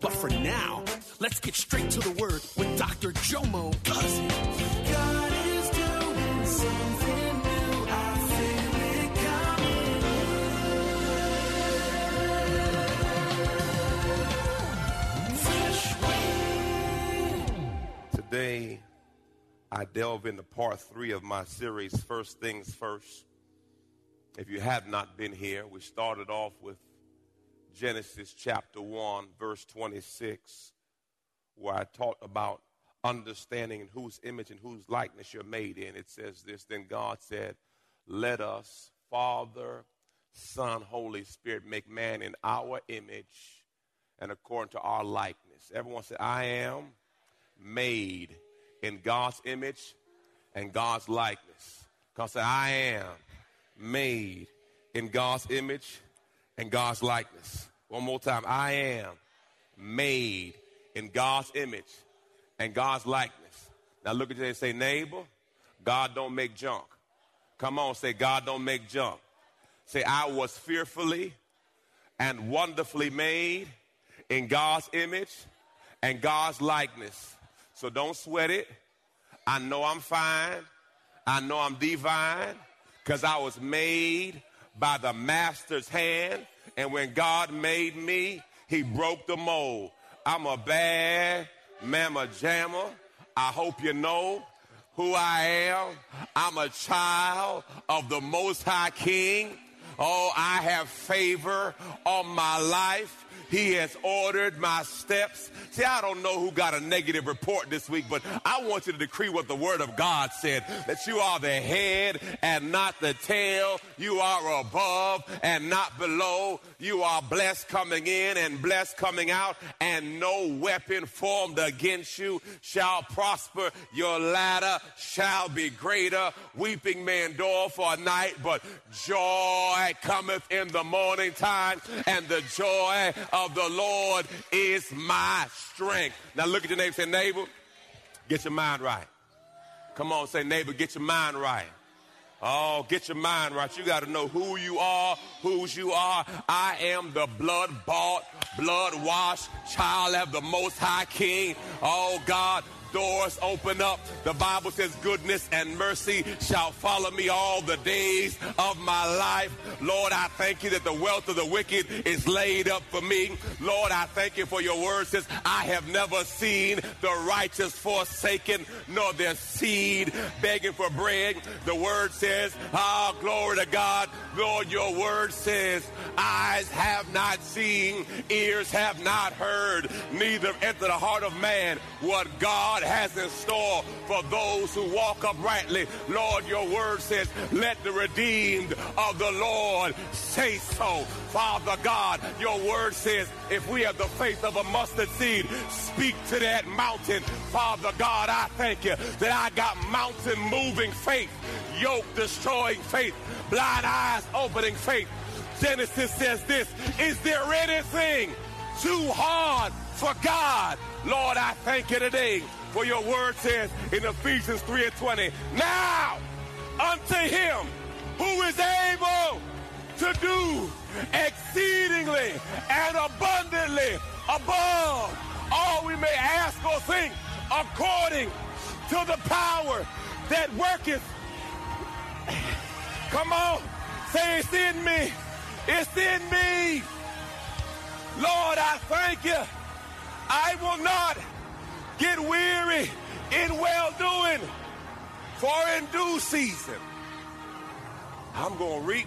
But for now, let's get straight to the word with Dr. Jomo Cousins. God is doing something new. I feel it coming. Fresh wind. Today, I delve into part three of my series, First Things First. If you have not been here, we started off with Genesis chapter 1, verse 26, where I talked about understanding in whose image and whose likeness you're made in. It says this Then God said, Let us, Father, Son, Holy Spirit, make man in our image and according to our likeness. Everyone said, I am made in God's image and God's likeness. Because I am made in God's image and God's likeness. One more time. I am made in God's image and God's likeness. Now look at you and say, neighbor, God don't make junk. Come on, say, God don't make junk. Say, I was fearfully and wonderfully made in God's image and God's likeness. So don't sweat it. I know I'm fine. I know I'm divine because I was made by the master's hand. And when God made me, he broke the mold. I'm a bad mamma jamma. I hope you know who I am. I'm a child of the Most High King. Oh, I have favor on my life. He has ordered my steps. See, I don't know who got a negative report this week, but I want you to decree what the word of God said that you are the head and not the tail. You are above and not below. You are blessed coming in and blessed coming out, and no weapon formed against you shall prosper. Your latter shall be greater. Weeping may endure for a night, but joy cometh in the morning time, and the joy of the Lord is my strength. Now look at your neighbor, say, neighbor, get your mind right. Come on, say, neighbor, get your mind right. Oh, get your mind right. You got to know who you are, whose you are. I am the blood bought, blood washed child of the Most High King. Oh, God, doors open up. The Bible says, Goodness and mercy shall follow me all the days of my life. Lord, I thank you that the wealth of the wicked is laid up for me. Lord, I thank you for your word says, I have never seen the righteous forsaken, nor their seed begging for bread. The word says, Ah, glory to God. Lord, your word says, Eyes have not seen, ears have not heard, neither enter the heart of man what God has in store for those who walk uprightly. Lord, your word says, Let the redeemed of the Lord say so. Father God, your word says, if we have the faith of a mustard seed, speak to that mountain. Father God, I thank you that I got mountain moving faith, yoke destroying faith, blind eyes opening faith. Genesis says this Is there anything too hard for God? Lord, I thank you today for your word says in Ephesians 3 and 20, Now unto him who is able to do exceedingly and abundantly above all we may ask or think according to the power that worketh. Come on, say it's in me. It's in me. Lord, I thank you. I will not get weary in well doing, for in due season I'm going to reap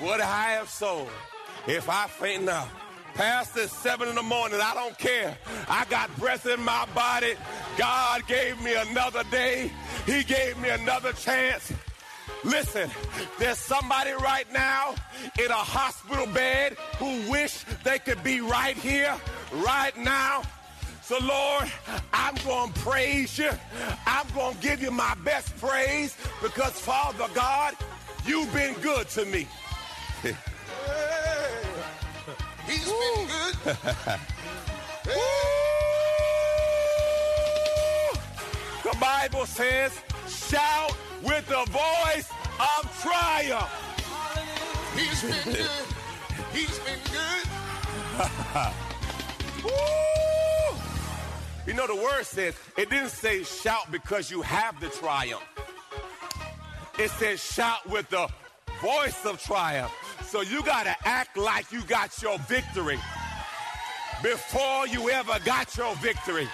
what I have sown. If I faint now, past this seven in the morning, I don't care. I got breath in my body. God gave me another day. He gave me another chance. Listen, there's somebody right now in a hospital bed who wish they could be right here, right now. So, Lord, I'm going to praise you. I'm going to give you my best praise because, Father God, you've been good to me. He's been good. The Bible says, shout with the voice of triumph. He's been good. He's been good. You know, the word says, it didn't say shout because you have the triumph. It says shout with the voice of triumph. So you got to act like you got your victory before you ever got your victory.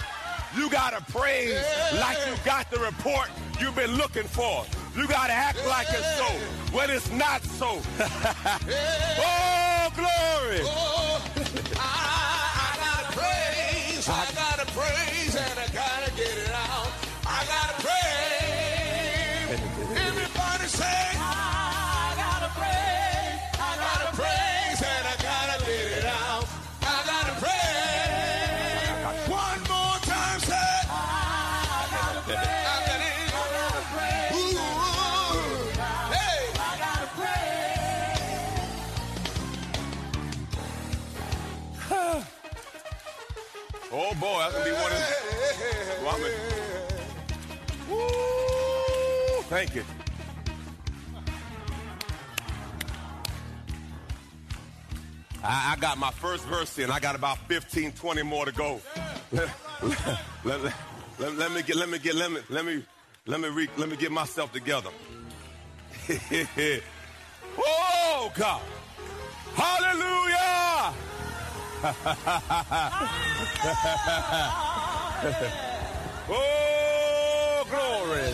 You got to praise like you got the report you've been looking for. You got to act like it's so when it's not so. oh, glory. Oh, I. I gotta praise and I gotta get it out. Boy, going to be one of in- Woo! Thank you. I, I got my first verse in. I got about 15, 20 more to go. let, let- let- let- let me get, let me get, let me, let me, let me, re, let me get myself together. oh God! Hallelujah! oh glory!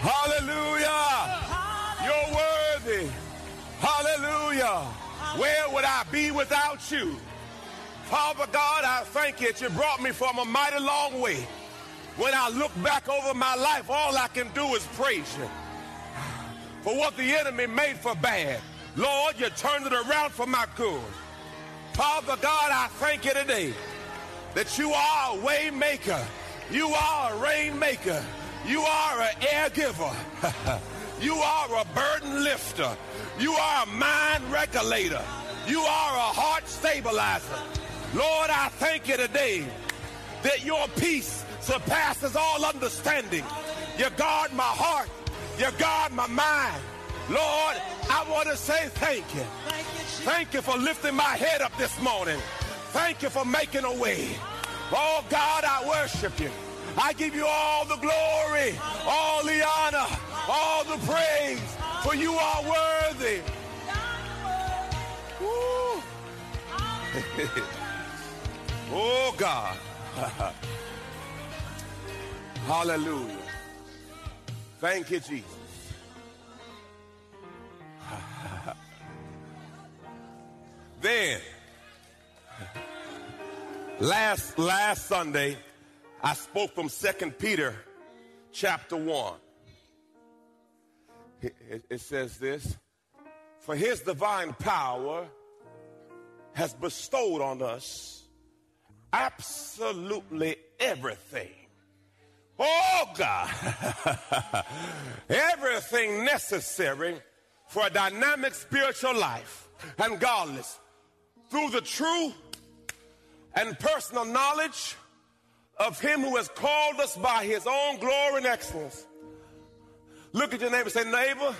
Hallelujah! You're worthy. Hallelujah. Where would I be without you? Father God, I thank you that you brought me from a mighty long way. When I look back over my life, all I can do is praise you. For what the enemy made for bad, Lord, you turned it around for my good. Father God, I thank you today that you are a waymaker. You are a rainmaker. You are an air giver. you are a burden lifter. You are a mind regulator. You are a heart stabilizer. Lord, I thank you today that your peace surpasses all understanding. You guard my heart. You guard my mind. Lord, I want to say thank you. Thank you for lifting my head up this morning. Thank you for making a way. Oh God, I worship you. I give you all the glory, all the honor, all the praise, for you are worthy. Woo. oh God. Hallelujah. Thank you, Jesus. then, last last Sunday, I spoke from Second Peter chapter 1. It, it- says this For his divine power has bestowed on us absolutely everything. Oh God, everything necessary for a dynamic spiritual life and godless through the true and personal knowledge of him who has called us by his own glory and excellence. Look at your neighbor and say, neighbor,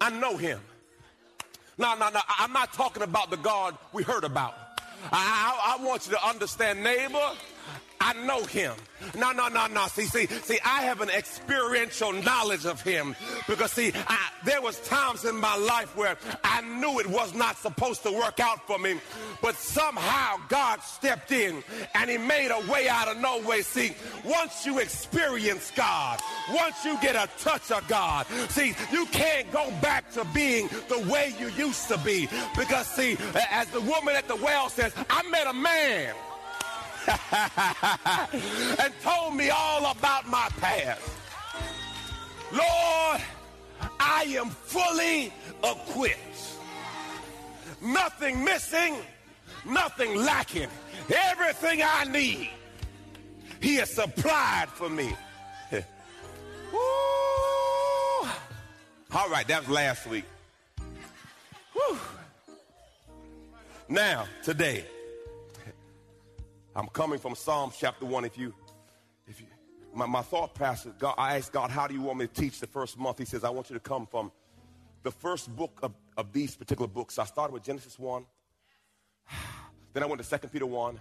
I know him. No, no, no. I'm not talking about the God we heard about. I, I, I want you to understand, neighbor. I know him. No, no, no, no. See, see, see. I have an experiential knowledge of him because, see, I, there was times in my life where I knew it was not supposed to work out for me, but somehow God stepped in and He made a way out of no way. See, once you experience God, once you get a touch of God, see, you can't go back to being the way you used to be because, see, as the woman at the well says, I met a man and told me all about my past. Lord, I am fully equipped. Nothing missing, nothing lacking. Everything I need, He has supplied for me. Woo! All right, that was last week. Woo. Now, today, I'm coming from Psalms chapter 1. If you, if you, my, my thought passage, God, I asked God, how do you want me to teach the first month? He says, I want you to come from the first book of, of these particular books. I started with Genesis 1, then I went to 2 Peter 1,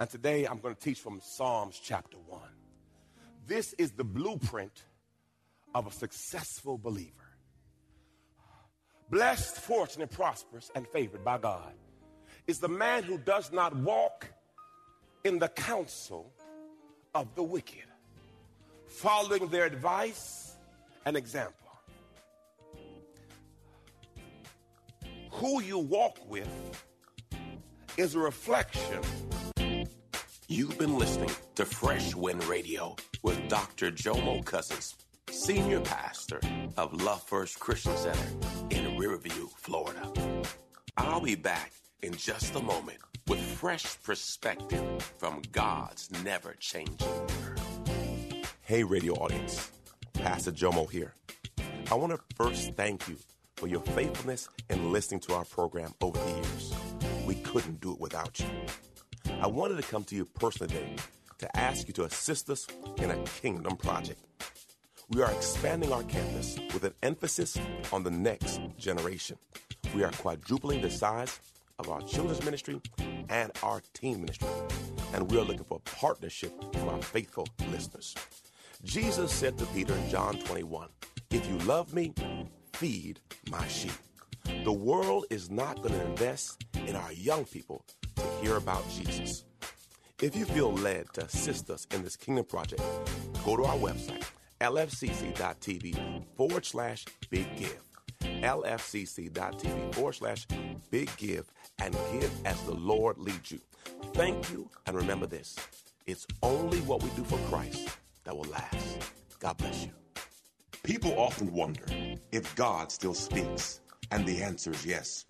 and today I'm going to teach from Psalms chapter 1. This is the blueprint of a successful believer. Blessed, fortunate, prosperous, and favored by God is the man who does not walk in the counsel of the wicked, following their advice and example. Who you walk with is a reflection. You've been listening to Fresh Wind Radio with Dr. Jomo Cousins, Senior Pastor of Love First Christian Center in Riverview, Florida. I'll be back in just a moment with fresh perspective from God's never changing word. Hey, radio audience, Pastor Jomo here. I want to first thank you for your faithfulness in listening to our program over the years. We couldn't do it without you. I wanted to come to you personally today to ask you to assist us in a kingdom project. We are expanding our campus with an emphasis on the next generation. We are quadrupling the size of our children's ministry and our team ministry. And we are looking for partnership from our faithful listeners. Jesus said to Peter in John 21, If you love me, feed my sheep. The world is not going to invest in our young people to hear about Jesus. If you feel led to assist us in this kingdom project, go to our website, lfcc.tv forward slash big give. lfcc.tv forward slash big give and give as the Lord leads you. Thank you, and remember this it's only what we do for Christ that will last. God bless you. People often wonder if God still speaks, and the answer is yes.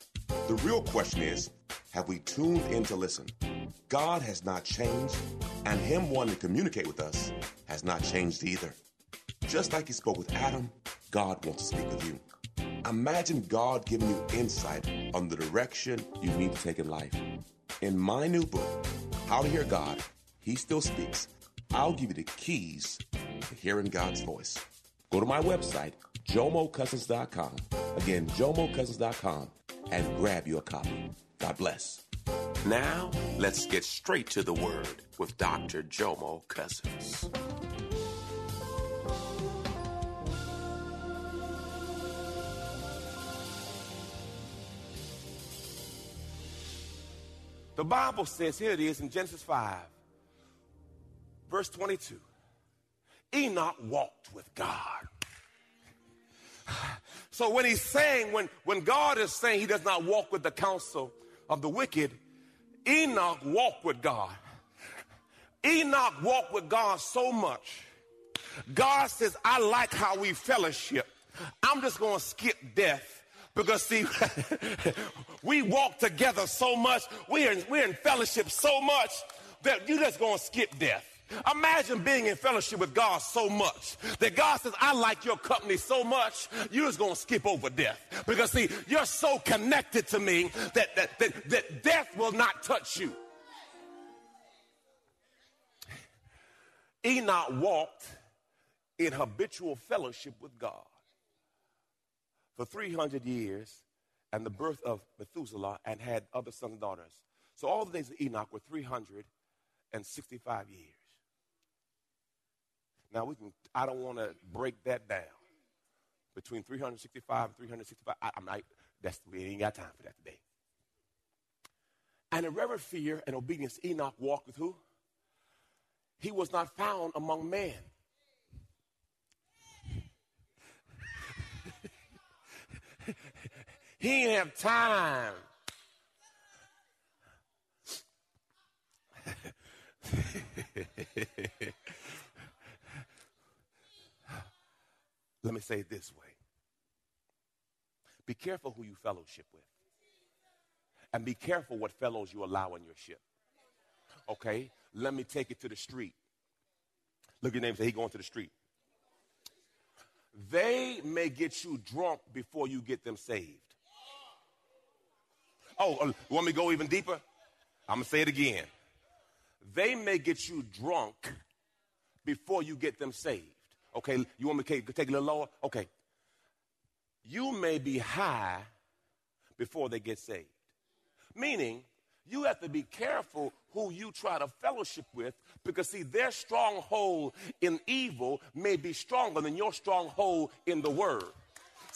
The real question is have we tuned in to listen? God has not changed, and Him wanting to communicate with us has not changed either. Just like He spoke with Adam, God wants to speak with you. Imagine God giving you insight on the direction you need to take in life. In my new book, How to Hear God, He Still Speaks, I'll give you the keys to hearing God's voice. Go to my website, jomocousins.com. Again, jomocousins.com and grab you a copy. God bless. Now, let's get straight to the word with Dr. Jomo Cousins. The Bible says, here it is in Genesis 5, verse 22. Enoch walked with God. So when he's saying, when, when God is saying he does not walk with the counsel of the wicked, Enoch walked with God. Enoch walked with God so much. God says, I like how we fellowship. I'm just going to skip death because see, we walk together so much. We're in, we're in fellowship so much that you're just going to skip death. Imagine being in fellowship with God so much that God says, I like your company so much, you're just going to skip over death. Because, see, you're so connected to me that, that, that, that death will not touch you. Enoch walked in habitual fellowship with God for 300 years and the birth of Methuselah and had other sons and daughters. So all the days of Enoch were 365 years. Now we can. I don't want to break that down between 365 and 365. I, am not. That's we ain't got time for that today. And in reverent fear and obedience, Enoch walked with who? He was not found among men. He didn't have time. Let me say it this way Be careful who you fellowship with. And be careful what fellows you allow in your ship. Okay? Let me take it to the street. Look at your name say, he going to the street. They may get you drunk before you get them saved. Oh, uh, want me to go even deeper? I'm going to say it again. They may get you drunk before you get them saved. Okay, you want me to take, take a little lower? Okay. You may be high before they get saved. Meaning, you have to be careful who you try to fellowship with because, see, their stronghold in evil may be stronger than your stronghold in the word.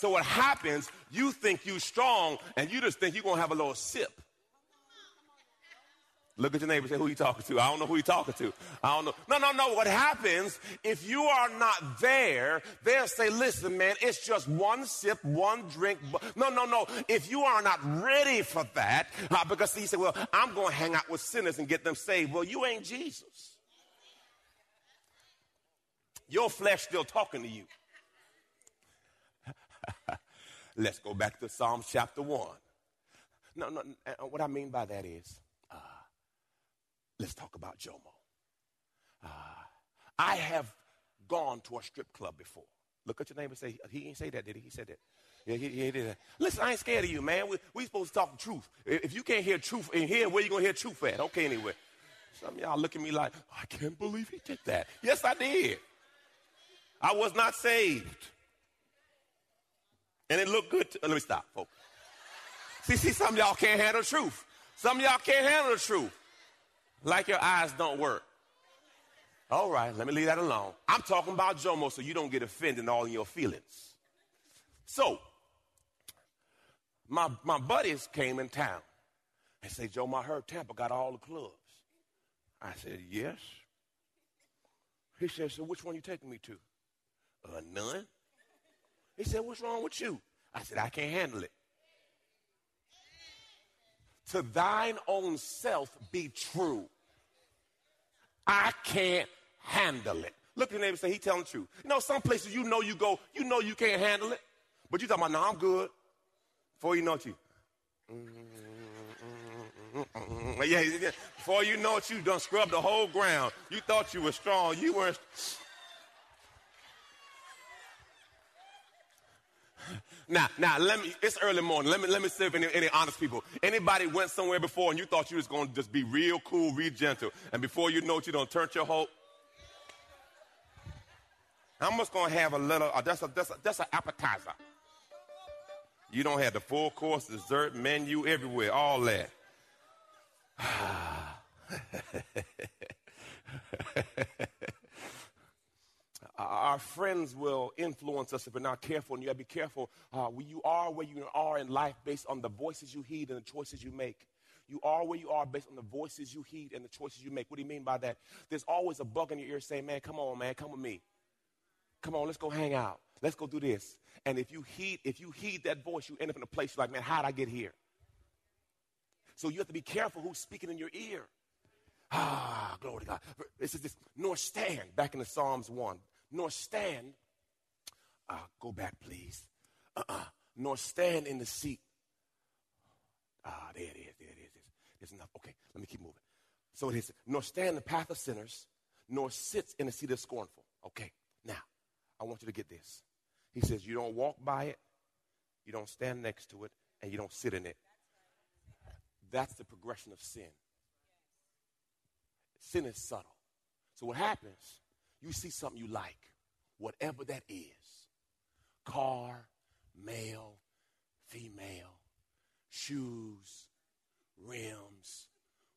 So, what happens, you think you're strong and you just think you're going to have a little sip. Look at your neighbor say, Who you talking to? I don't know who you talking to. I don't know. No, no, no. What happens if you are not there, they'll say, Listen, man, it's just one sip, one drink. No, no, no. If you are not ready for that, uh, because he said, Well, I'm going to hang out with sinners and get them saved. Well, you ain't Jesus. Your flesh still talking to you. Let's go back to Psalms chapter 1. No, no, uh, uh, what I mean by that is, uh, Let's talk about Jomo. Uh, I have gone to a strip club before. Look at your neighbor and say, he didn't say that, did he? He said that. Yeah, he, he did that. Listen, I ain't scared of you, man. We, we supposed to talk the truth. If you can't hear truth in here, where you going to hear truth at? Okay, anyway. Some y'all look at me like, oh, I can't believe he did that. Yes, I did. I was not saved. And it looked good. To, let me stop, folks. See, see, some y'all can't handle the truth. Some y'all can't handle the truth. Like your eyes don't work. All right, let me leave that alone. I'm talking about Jomo so you don't get offended in all your feelings. So, my, my buddies came in town and say, Joe, I heard Tampa got all the clubs. I said, yes. He said, so which one you taking me to? Uh, none. He said, what's wrong with you? I said, I can't handle it to thine own self be true. I can't handle it. Look at your neighbor and say, he telling the truth. You know, some places you know you go, you know you can't handle it, but you talking about, no, I'm good. Before you know it, you. Yeah, before you know it, you done scrubbed the whole ground. You thought you were strong. You weren't. Now, now, let me, it's early morning. Let me, let me see if any, any honest people. Anybody went somewhere before and you thought you was going to just be real cool, real gentle. And before you know it, you don't turn your hope. I'm just going to have a little, uh, that's, a, that's, a, that's an appetizer. You don't have the full course, dessert, menu, everywhere, all that. our friends will influence us if we're not careful, and you got to be careful. Uh, you are where you are in life based on the voices you heed and the choices you make. You are where you are based on the voices you heed and the choices you make. What do you mean by that? There's always a bug in your ear saying, Man, come on, man, come with me. Come on, let's go hang out. Let's go do this. And if you heed, if you heed that voice, you end up in a place like, man, how'd I get here? So you have to be careful who's speaking in your ear. Ah, glory to God. This is this, nor stand, back in the Psalms 1 nor stand, uh, go back, please, uh-uh, nor stand in the seat. Ah, there it is, there it is. There's enough. Okay, let me keep moving. So it is, nor stand in the path of sinners, nor sits in the seat of scornful. Okay, now, I want you to get this. He says, you don't walk by it, you don't stand next to it, and you don't sit in it. That's the progression of sin. Sin is subtle. So what happens you see something you like, whatever that is car, male, female, shoes, rims,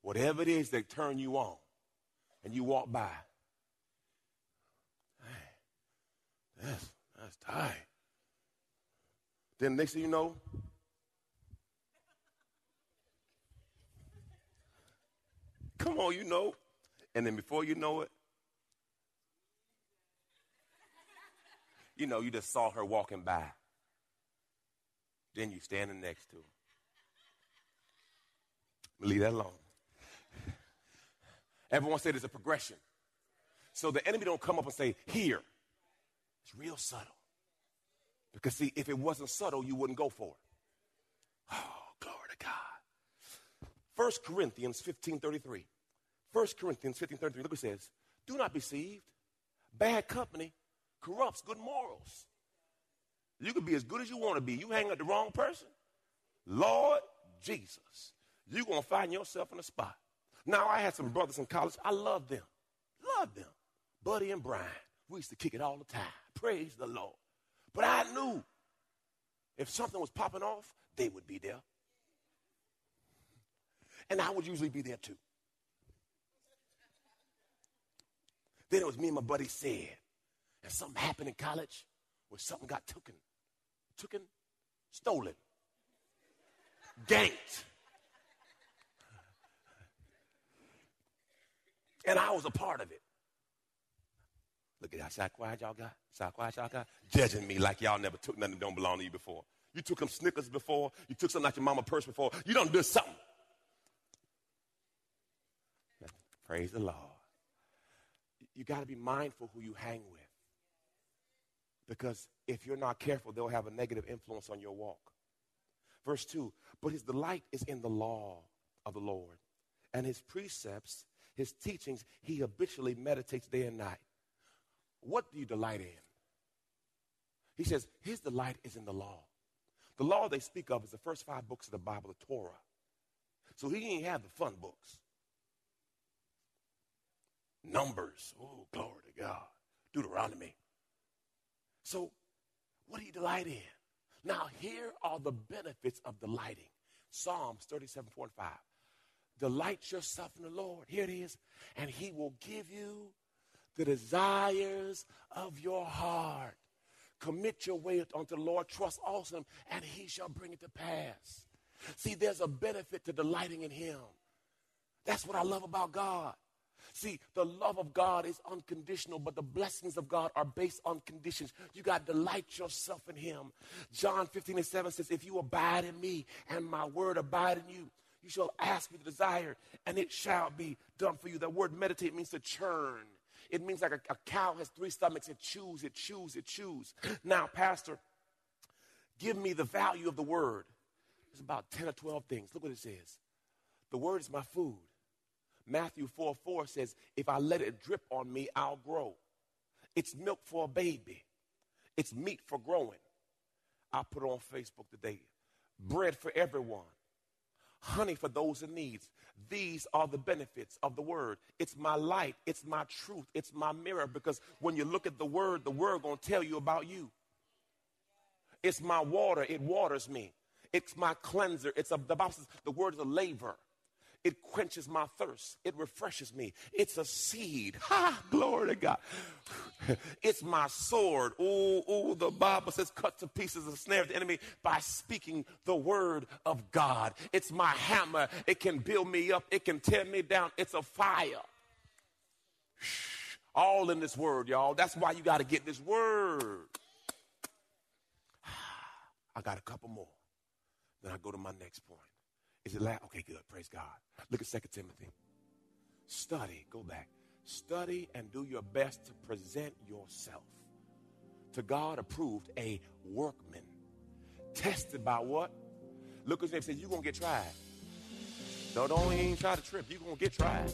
whatever it is that turn you on, and you walk by. That's, that's tight. Then next thing you know, come on, you know. And then before you know it, you know, you just saw her walking by. Then you standing next to her. Leave that alone. Everyone said it's a progression. So the enemy don't come up and say, here. It's real subtle. Because see, if it wasn't subtle, you wouldn't go for it. Oh, glory to God. 1 Corinthians 15 33. 1 Corinthians 15 33. Look what it says. Do not be deceived. Bad company corrupts good morals. You can be as good as you want to be. You hang with the wrong person. Lord Jesus, you're going to find yourself in a spot. Now, I had some brothers in college. I loved them. Loved them. Buddy and Brian. We used to kick it all the time. Praise the Lord. But I knew if something was popping off, they would be there. And I would usually be there too. Then it was me and my buddy said, and something happened in college where something got taken, taken, stolen, ganked. And I was a part of it. Look at that. Quiet y'all got? Quiet y'all got? Judging me like y'all never took nothing that don't belong to you before. You took some Snickers before. You took something out your mama purse before. You don't do something. Praise the Lord. You got to be mindful who you hang with. Because if you're not careful, they'll have a negative influence on your walk. Verse 2 But his delight is in the law of the Lord, and his precepts, his teachings, he habitually meditates day and night. What do you delight in? He says, His delight is in the law. The law they speak of is the first five books of the Bible, the Torah. So he ain't have the fun books. Numbers. Oh, glory to God. Deuteronomy. So, what do you delight in? Now, here are the benefits of delighting. Psalms 37, 4 and 5. Delight yourself in the Lord. Here it is. And he will give you the desires of your heart. Commit your way unto the Lord, trust also him, and he shall bring it to pass. See, there's a benefit to delighting in him. That's what I love about God. See, the love of God is unconditional, but the blessings of God are based on conditions. You got to delight yourself in Him. John 15 and 7 says, If you abide in me and my word abide in you, you shall ask me the desire, and it shall be done for you. That word meditate means to churn. It means like a, a cow has three stomachs. It chews, it chews, it chews. Now, Pastor, give me the value of the word. There's about 10 or 12 things. Look what it says. The word is my food. Matthew 4 4 says, If I let it drip on me, I'll grow. It's milk for a baby, it's meat for growing. I put on Facebook today bread for everyone, honey for those in need. These are the benefits of the word. It's my light, it's my truth, it's my mirror because when you look at the word, the word going to tell you about you. It's my water, it waters me. It's my cleanser. It's a, the Bible says the word is a laver. It quenches my thirst. It refreshes me. It's a seed. Ha! Glory to God. It's my sword. Oh, oh, the Bible says, cut to pieces the snare of the enemy by speaking the word of God. It's my hammer. It can build me up. It can tear me down. It's a fire. All in this word, y'all. That's why you got to get this word. I got a couple more. Then I go to my next point. Is it last? Okay, good. Praise God. Look at 2 Timothy. Study, go back. Study and do your best to present yourself to God approved, a workman. Tested by what? Look at him Say You're going to get tried. No, don't even try to trip. You're going to get tried.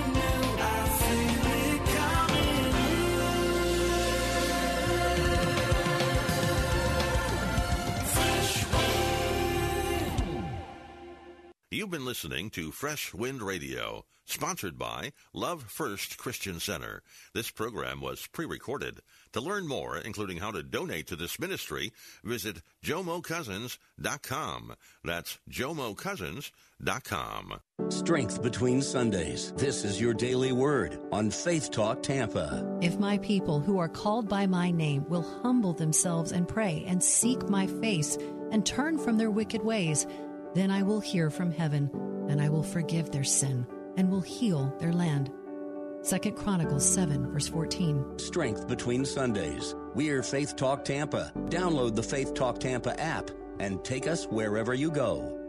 You've been been listening to Fresh Wind Radio, sponsored by Love First Christian Center. This program was pre-recorded. To learn more, including how to donate to this ministry, visit jomocousins.com. That's jomocousins.com. Strength between Sundays. This is your daily word on Faith Talk Tampa. If my people who are called by my name will humble themselves and pray and seek my face and turn from their wicked ways, then I will hear from heaven, and I will forgive their sin, and will heal their land. Second Chronicles 7, verse 14. Strength between Sundays. We're Faith Talk Tampa. Download the Faith Talk Tampa app and take us wherever you go.